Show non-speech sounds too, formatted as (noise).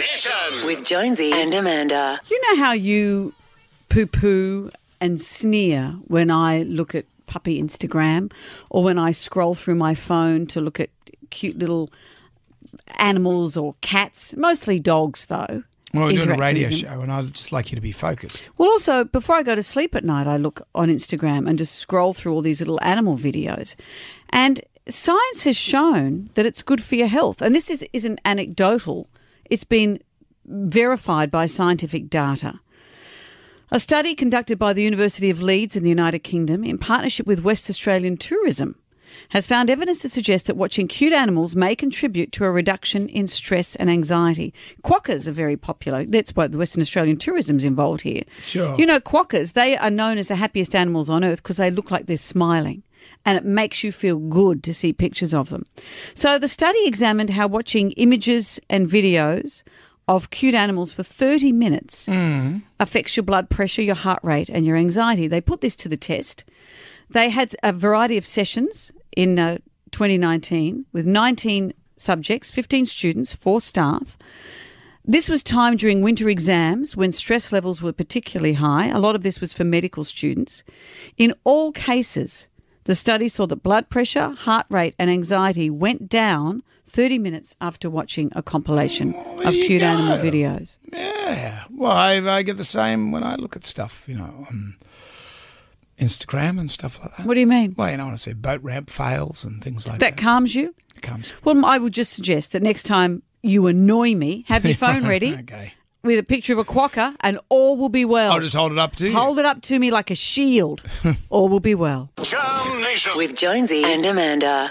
Mission. With Jonesy and Amanda. You know how you poo poo and sneer when I look at puppy Instagram or when I scroll through my phone to look at cute little animals or cats, mostly dogs though. Well, we're doing a radio show, and I'd just like you to be focused. Well, also, before I go to sleep at night, I look on Instagram and just scroll through all these little animal videos. And science has shown that it's good for your health. And this is, isn't anecdotal, it's been verified by scientific data. A study conducted by the University of Leeds in the United Kingdom in partnership with West Australian Tourism has found evidence to suggest that watching cute animals may contribute to a reduction in stress and anxiety. Quokkas are very popular. That's why the Western Australian tourism's involved here. Sure. You know, quokkas, they are known as the happiest animals on earth because they look like they're smiling. And it makes you feel good to see pictures of them. So the study examined how watching images and videos of cute animals for 30 minutes affects your blood pressure, your heart rate, and your anxiety. They put this to the test. They had a variety of sessions in uh, 2019 with 19 subjects, 15 students, four staff. This was time during winter exams when stress levels were particularly high. A lot of this was for medical students. In all cases, the study saw that blood pressure, heart rate, and anxiety went down 30 minutes after watching a compilation oh, of you cute animal videos. Yeah. Well, I, I get the same when I look at stuff, you know, on Instagram and stuff like that. What do you mean? Well, you know, when I see boat ramp fails and things like that. That calms you? It comes. Well, I would just suggest that next time you annoy me, have your (laughs) phone ready Okay. With a picture of a quokka and all will be well. I'll just hold it up to you. Hold it up to me like a shield. (laughs) all will be well. Jam Nation. With Jonesy and Amanda.